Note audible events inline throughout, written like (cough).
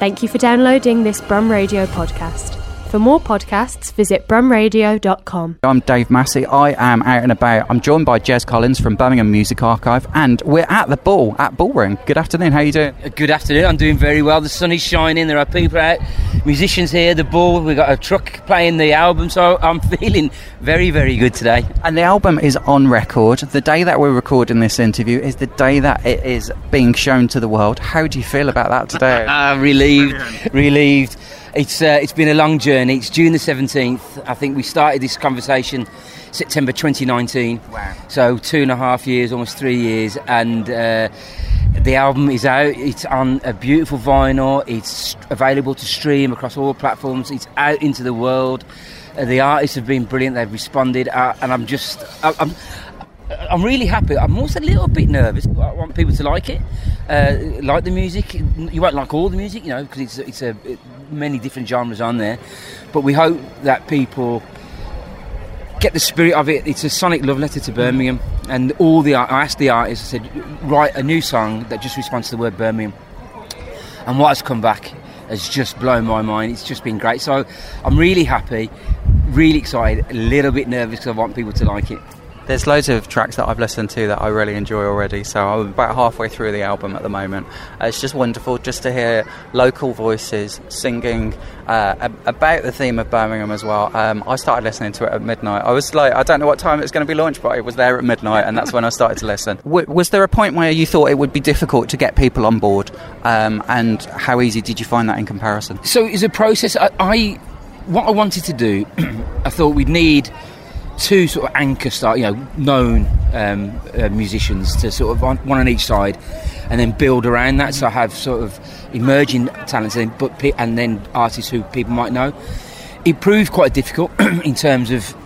Thank you for downloading this Brum Radio podcast. For more podcasts, visit brumradio.com. I'm Dave Massey. I am out and about. I'm joined by Jez Collins from Birmingham Music Archive, and we're at the ball at Bullring. Good afternoon. How are you doing? Good afternoon. I'm doing very well. The sun is shining. There are people out, musicians here. The ball. We've got a truck playing the album, so I'm (laughs) feeling very, very good today. And the album is on record. The day that we're recording this interview is the day that it is being shown to the world. How do you feel about that today? uh, (laughs) relieved, relieved. It's uh, it's been a long journey. It's June the seventeenth. I think we started this conversation September 2019. Wow. So two and a half years, almost three years, and. Uh, the album is out. It's on a beautiful vinyl. It's available to stream across all platforms. It's out into the world. Uh, the artists have been brilliant. They've responded, uh, and I'm just, I, I'm, I'm really happy. I'm also a little bit nervous. I want people to like it, uh, like the music. You won't like all the music, you know, because it's it's a it, many different genres on there. But we hope that people get the spirit of it. It's a sonic love letter to Birmingham, and all the I asked the artists. I said, write a new song that just responds to the word Birmingham. And what has come back has just blown my mind. It's just been great. So I'm really happy, really excited, a little bit nervous because I want people to like it. There's loads of tracks that I've listened to that I really enjoy already, so I'm about halfway through the album at the moment. Uh, it's just wonderful just to hear local voices singing uh, about the theme of Birmingham as well. Um, I started listening to it at midnight. I was like, I don't know what time it's going to be launched, but it was there at midnight, and that's when I started to listen. (laughs) W- was there a point where you thought it would be difficult to get people on board, um, and how easy did you find that in comparison? So it's a process. I, I what I wanted to do, (clears throat) I thought we'd need two sort of anchor star, you know, known um, uh, musicians to sort of on, one on each side, and then build around that. So I have sort of emerging talents, and pe- and then artists who people might know. It proved quite difficult (clears throat) in terms of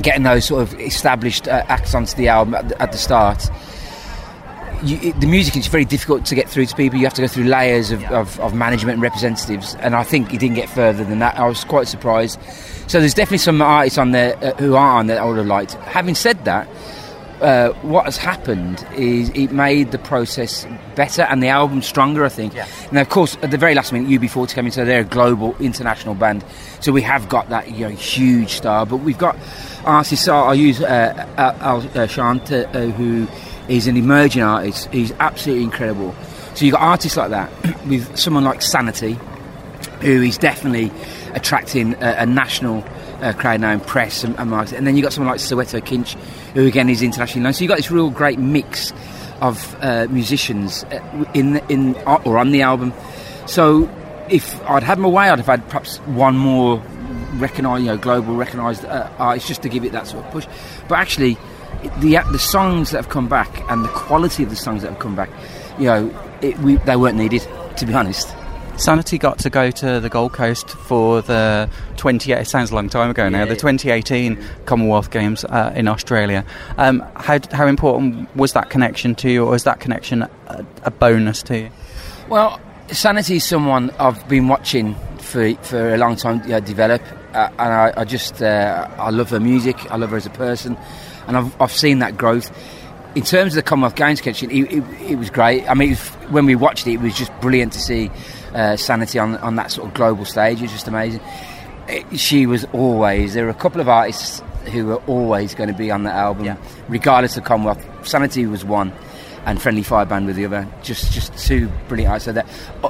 getting those sort of established uh, acts onto the album at the, at the start. You, it, the music is very difficult to get through to people. You have to go through layers of, of, of management and representatives, and I think he didn't get further than that. I was quite surprised. So there's definitely some artists on there uh, who are on there I would have liked. Having said that, uh, what has happened is it made the process better and the album stronger, I think. Yeah. And of course, at the very last minute, UB40 came in, so they're a global, international band. So we have got that you know, huge star, but we've got artists. So I'll use uh, Al uh, Shant, uh, who is an emerging artist. He's absolutely incredible. So you've got artists like that, with someone like Sanity, who is definitely attracting a, a national uh, crowd now in press and, and marketing. And then you've got someone like Soweto Kinch, who again is internationally known. So you've got this real great mix of uh, musicians uh, in in or on the album. So if I'd had my way, I'd have had perhaps one more recognised, you know, global recognised uh, artist just to give it that sort of push. But actually, the the songs that have come back and the quality of the songs that have come back, you know, it, we, they weren't needed to be honest. Sanity got to go to the Gold Coast for the 20. It sounds a long time ago now. Yeah, the yeah. 2018 Commonwealth Games uh, in Australia. Um, how how important was that connection to you, or is that connection a, a bonus to you? Well, Sanity is someone I've been watching for for a long time develop, uh, and I, I just uh, I love her music. I love her as a person, and I've I've seen that growth. In terms of the Commonwealth Games connection, it, it, it was great. I mean, it was, when we watched it, it was just brilliant to see uh, Sanity on on that sort of global stage. It was just amazing. It- she was always there. Were a couple of artists who were always going to be on the album, Yeah. regardless of Commonwealth. Sanity was one and Friendly Fire Band with the other. Just just two brilliant artists. So that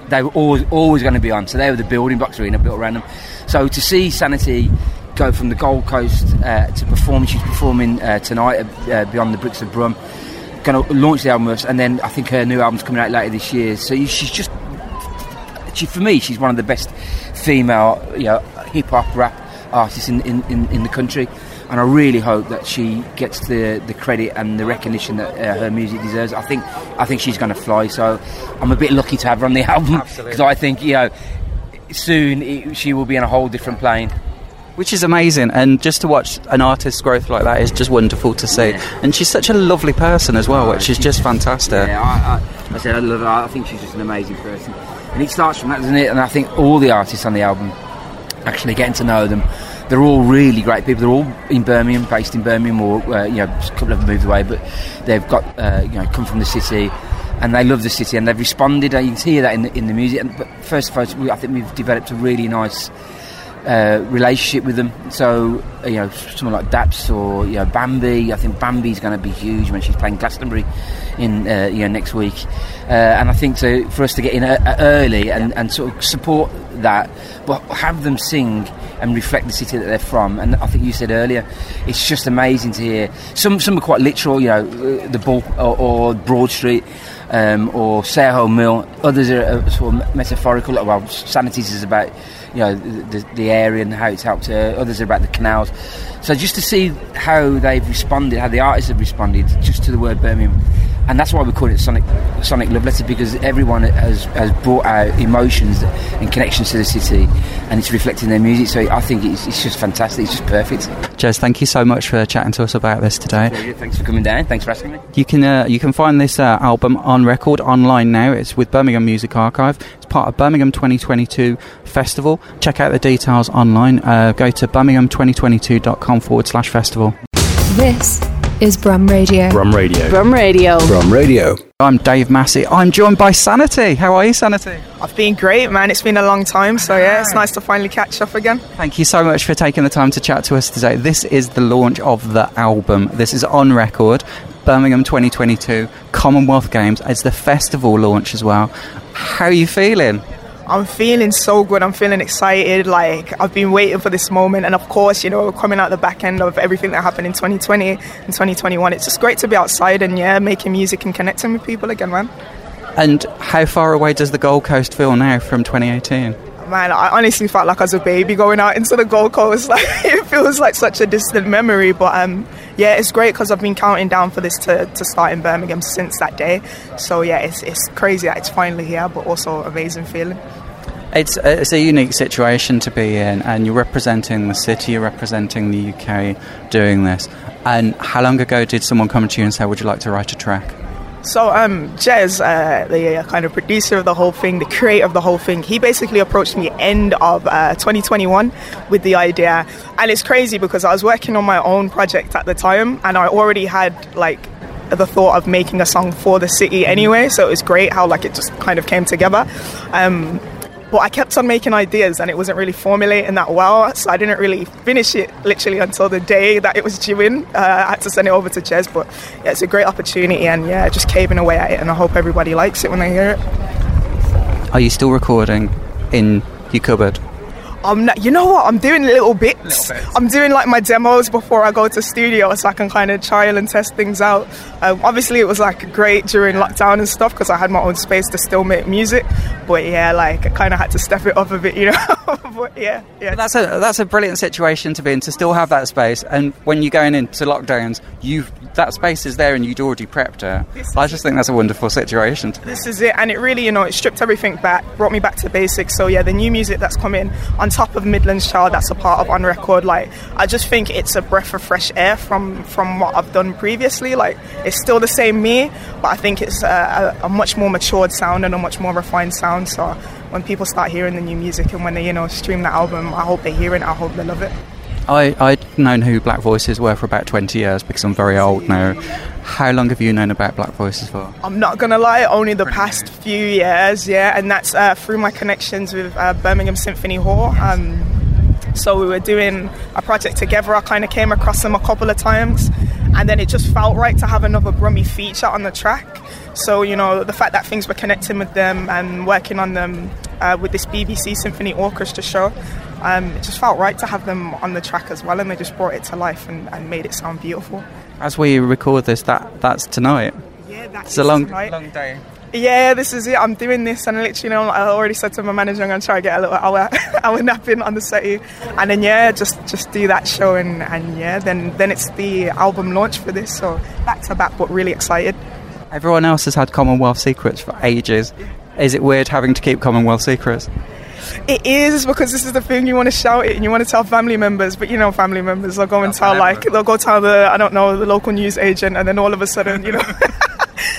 they were always always going to be on. So they were the building blocks arena built around them. So to see Sanity go from the Gold Coast uh, to perform, she's performing uh, tonight at, uh, Beyond the Bricks of Brum. Going to launch the album, and then I think her new album's coming out later this year. So she's just she, for me, she's one of the best female, you know, hip hop rap artists in, in, in, in the country. And I really hope that she gets the, the credit and the recognition that uh, her music deserves. I think I think she's going to fly. So I'm a bit lucky to have her on the (laughs) album because I think you know soon it, she will be in a whole different plane. Which is amazing, and just to watch an artist's growth like that is just wonderful to see. Yeah. And she's such a lovely person as well, which is just fantastic. Yeah, I, I, I said I love her. I think she's just an amazing person, and it starts from that, doesn't it? And I think all the artists on the album, actually getting to know them, they're all really great people. They're all in Birmingham, based in Birmingham, or uh, you know, a couple of them moved away, but they've got uh, you know come from the city. and they love the city and they've responded. And you can hear that in the, in the music. And, but first of all, I think we've developed a really nice uh, relationship with them. So you know, someone like Daps or you know Bambi. I think Bambi's going to be huge when she's playing Glastonbury in uh, you know next week. Uh, and I think so for us to get in uh, early and, and sort of support that, but have them sing and reflect the city that they're from. And I think you said earlier, it's just amazing to hear. Some some are quite literal, you know, uh, the Bull or, or Broad Street. Um, or Soho Mill. Others are uh, sort of metaphorical. Well, Sanities is about you know the, the area and how it's helped. Uh, others about the canals. So just to see how they've responded, how the artists have responded, just to the word Birmingham and that's why we call it Sonic Sonic Love Letter because everyone has, has brought out emotions and connections to the city, and it's reflecting their music. So I think it's, it's just fantastic. It's just perfect. Jez, thank you so much for chatting to us about this today. Thanks for coming down. Thanks for asking me. You can uh, you can find this uh, album on record online now. It's with Birmingham Music Archive. It's part of Birmingham 2022 Festival. Check out the details online. Uh, go to birmingham2022.com forward slash festival. This is Brum Radio. Brum Radio. Brum Radio. Brum Radio. I'm Dave Massey. I'm joined by Sanity. How are you, Sanity? I've been great, man. It's been a long time, so yeah, it's nice to finally catch up again. Thank you so much for taking the time to chat to us today. This is the launch of the album. This is on record. Birmingham 2022 Commonwealth Games. It's the festival launch as well. How are you feeling? I'm feeling so good. I'm feeling excited. Like I've been waiting for this moment, and of course, you know, coming out the back end of everything that happened in 2020 and 2021, it's just great to be outside and yeah, making music and connecting with people again, man. And how far away does the Gold Coast feel now from 2018? Man, I honestly felt like I was a baby going out into the Gold Coast. (laughs) Like it feels like such a distant memory, but um, yeah, it's great because I've been counting down for this to, to start in Birmingham since that day. So yeah, it's, it's crazy that it's finally here, but also amazing feeling. It's a, it's a unique situation to be in, and you're representing the city, you're representing the UK doing this. And how long ago did someone come to you and say, Would you like to write a track? So, um, Jez, uh, the uh, kind of producer of the whole thing, the creator of the whole thing, he basically approached me end of uh, 2021 with the idea. And it's crazy because I was working on my own project at the time and I already had like the thought of making a song for the city anyway. So it was great how like it just kind of came together. Um, but I kept on making ideas and it wasn't really formulating that well. So I didn't really finish it literally until the day that it was due in. Uh, I had to send it over to Jez, but yeah, it's a great opportunity and yeah, just caving away at it. And I hope everybody likes it when they hear it. Are you still recording in your cupboard? I'm not, you know what? I'm doing little bits. little bits. I'm doing like my demos before I go to studio, so I can kind of trial and test things out. Um, obviously, it was like great during lockdown and stuff because I had my own space to still make music. But yeah, like I kind of had to step it up a bit, you know. (laughs) but yeah, yeah. But that's a that's a brilliant situation to be in to still have that space. And when you're going into lockdowns, you that space is there and you'd already prepped it. I just think that's a wonderful situation. This is it, and it really, you know, it stripped everything back, brought me back to basics. So yeah, the new music that's coming on top of Midlands Child that's a part of On Record, like I just think it's a breath of fresh air from from what I've done previously. Like it's still the same me, but I think it's a, a, a much more matured sound and a much more refined sound. So when people start hearing the new music and when they you know stream the album, I hope they hear it. I hope they love it. I, I'd known who Black Voices were for about 20 years because I'm very old now. How long have you known about Black Voices for? I'm not gonna lie, only the past few years, yeah, and that's uh, through my connections with uh, Birmingham Symphony Hall. Um, so we were doing a project together. I kind of came across them a couple of times, and then it just felt right to have another Brummy feature on the track. So you know, the fact that things were connecting with them and working on them uh, with this BBC Symphony Orchestra show, um, it just felt right to have them on the track as well, and they just brought it to life and, and made it sound beautiful. As we record this, that that's tonight. Yeah, that's it's a long, tonight. long day. Yeah, this is it. I'm doing this, and literally, you know, I already said to my manager, I'm gonna try to get a little hour, (laughs) hour nap in on the set, and then yeah, just just do that show, and, and yeah, then then it's the album launch for this. So back to back, but really excited. Everyone else has had Commonwealth secrets for ages. Is it weird having to keep Commonwealth secrets? It is because this is the thing you want to shout it and you want to tell family members, but you know, family members they'll go and tell like they'll go tell the I don't know the local news agent, and then all of a sudden, you know. (laughs)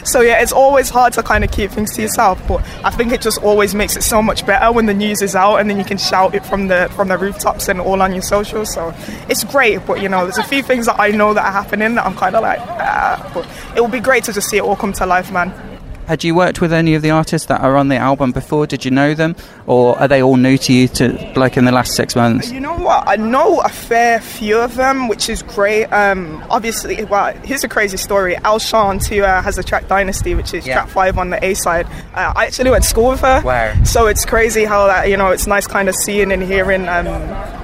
so yeah, it's always hard to kind of keep things to yourself, but I think it just always makes it so much better when the news is out and then you can shout it from the from the rooftops and all on your socials. So it's great, but you know, there's a few things that I know that are happening that I'm kind of like, ah, but it would be great to just see it all come to life, man. Had you worked with any of the artists that are on the album before? Did you know them, or are they all new to you? To like in the last six months? You know what? I know a fair few of them, which is great. Um, obviously, well, here's a crazy story. Al Sean too uh, has a track Dynasty, which is Yeah. track five on the A side. Uh, I actually went to school with her. Wow. So it's crazy how that you know it's nice kind of seeing and hearing. Um,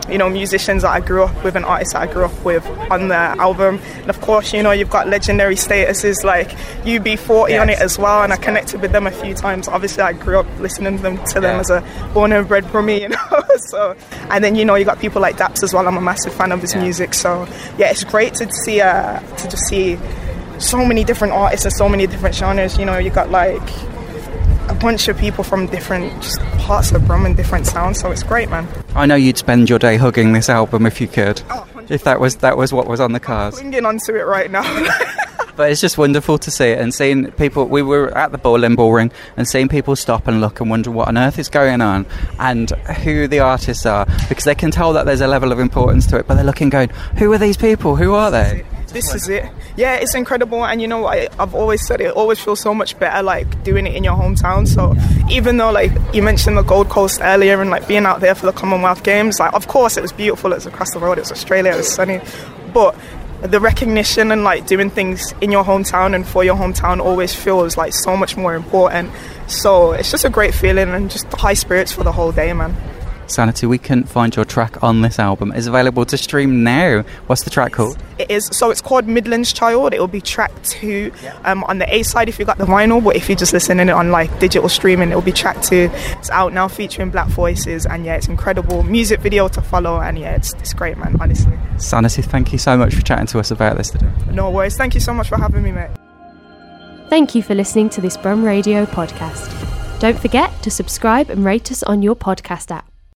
you know, musicians that I grew up with and artists that I grew up with on the album. And of course, you know, you've got legendary statuses like UB40 on it as well. And I connected with them a few times. Obviously, I grew up listening to them, to them as a born and bred Brummie, (laughs) you know. so, and then you know, you got people like Daps as well. I'm a massive fan of his Yeah. music. So, yeah, it's great to see uh, to just see so many different artists and so many different genres. You know, you got like a bunch of people from different just parts of Brum and different sounds. So it's great, man. I know you'd spend your day hugging this album if you could, Oh, if that was that was what was on the cards. clinging onto it right now. (laughs) But it's just wonderful to see it and seeing people. We were at the Berlin Bullring and seeing people stop and look and wonder what on earth is going on and who the artists are because they can tell that there's a level of importance to it. But they're looking, going, "Who are these people? Who are they?" This is it. Yeah, it's incredible. And you know, I, I've always said it, it always feels so much better like doing it in your hometown. So even though like you mentioned the Gold Coast earlier and like being out there for the Commonwealth Games, like of course it was beautiful. It was across the road. It was Australia. It was sunny, but the recognition and like doing things in your hometown and for your hometown always feels like so much more important. So it's just a great feeling and just high spirits for the whole day, man. Sanity, we couldn't find your track on this album. It's available to stream now. What's the track called? It is so it's called Midlands Child. It will be track two um, on the A side if you got the vinyl, but if you're just listening it on like digital streaming, it will be track two. It's out now featuring Black Voices, and yeah, it's incredible music video to follow, and yeah, it's, it's great, man. Honestly, Sanity, thank you so much for chatting to us about this today. no worries. Thank you so much for having me, mate. Thank you for listening to this Brum Radio podcast. Don't forget to subscribe and rate us on your podcast app.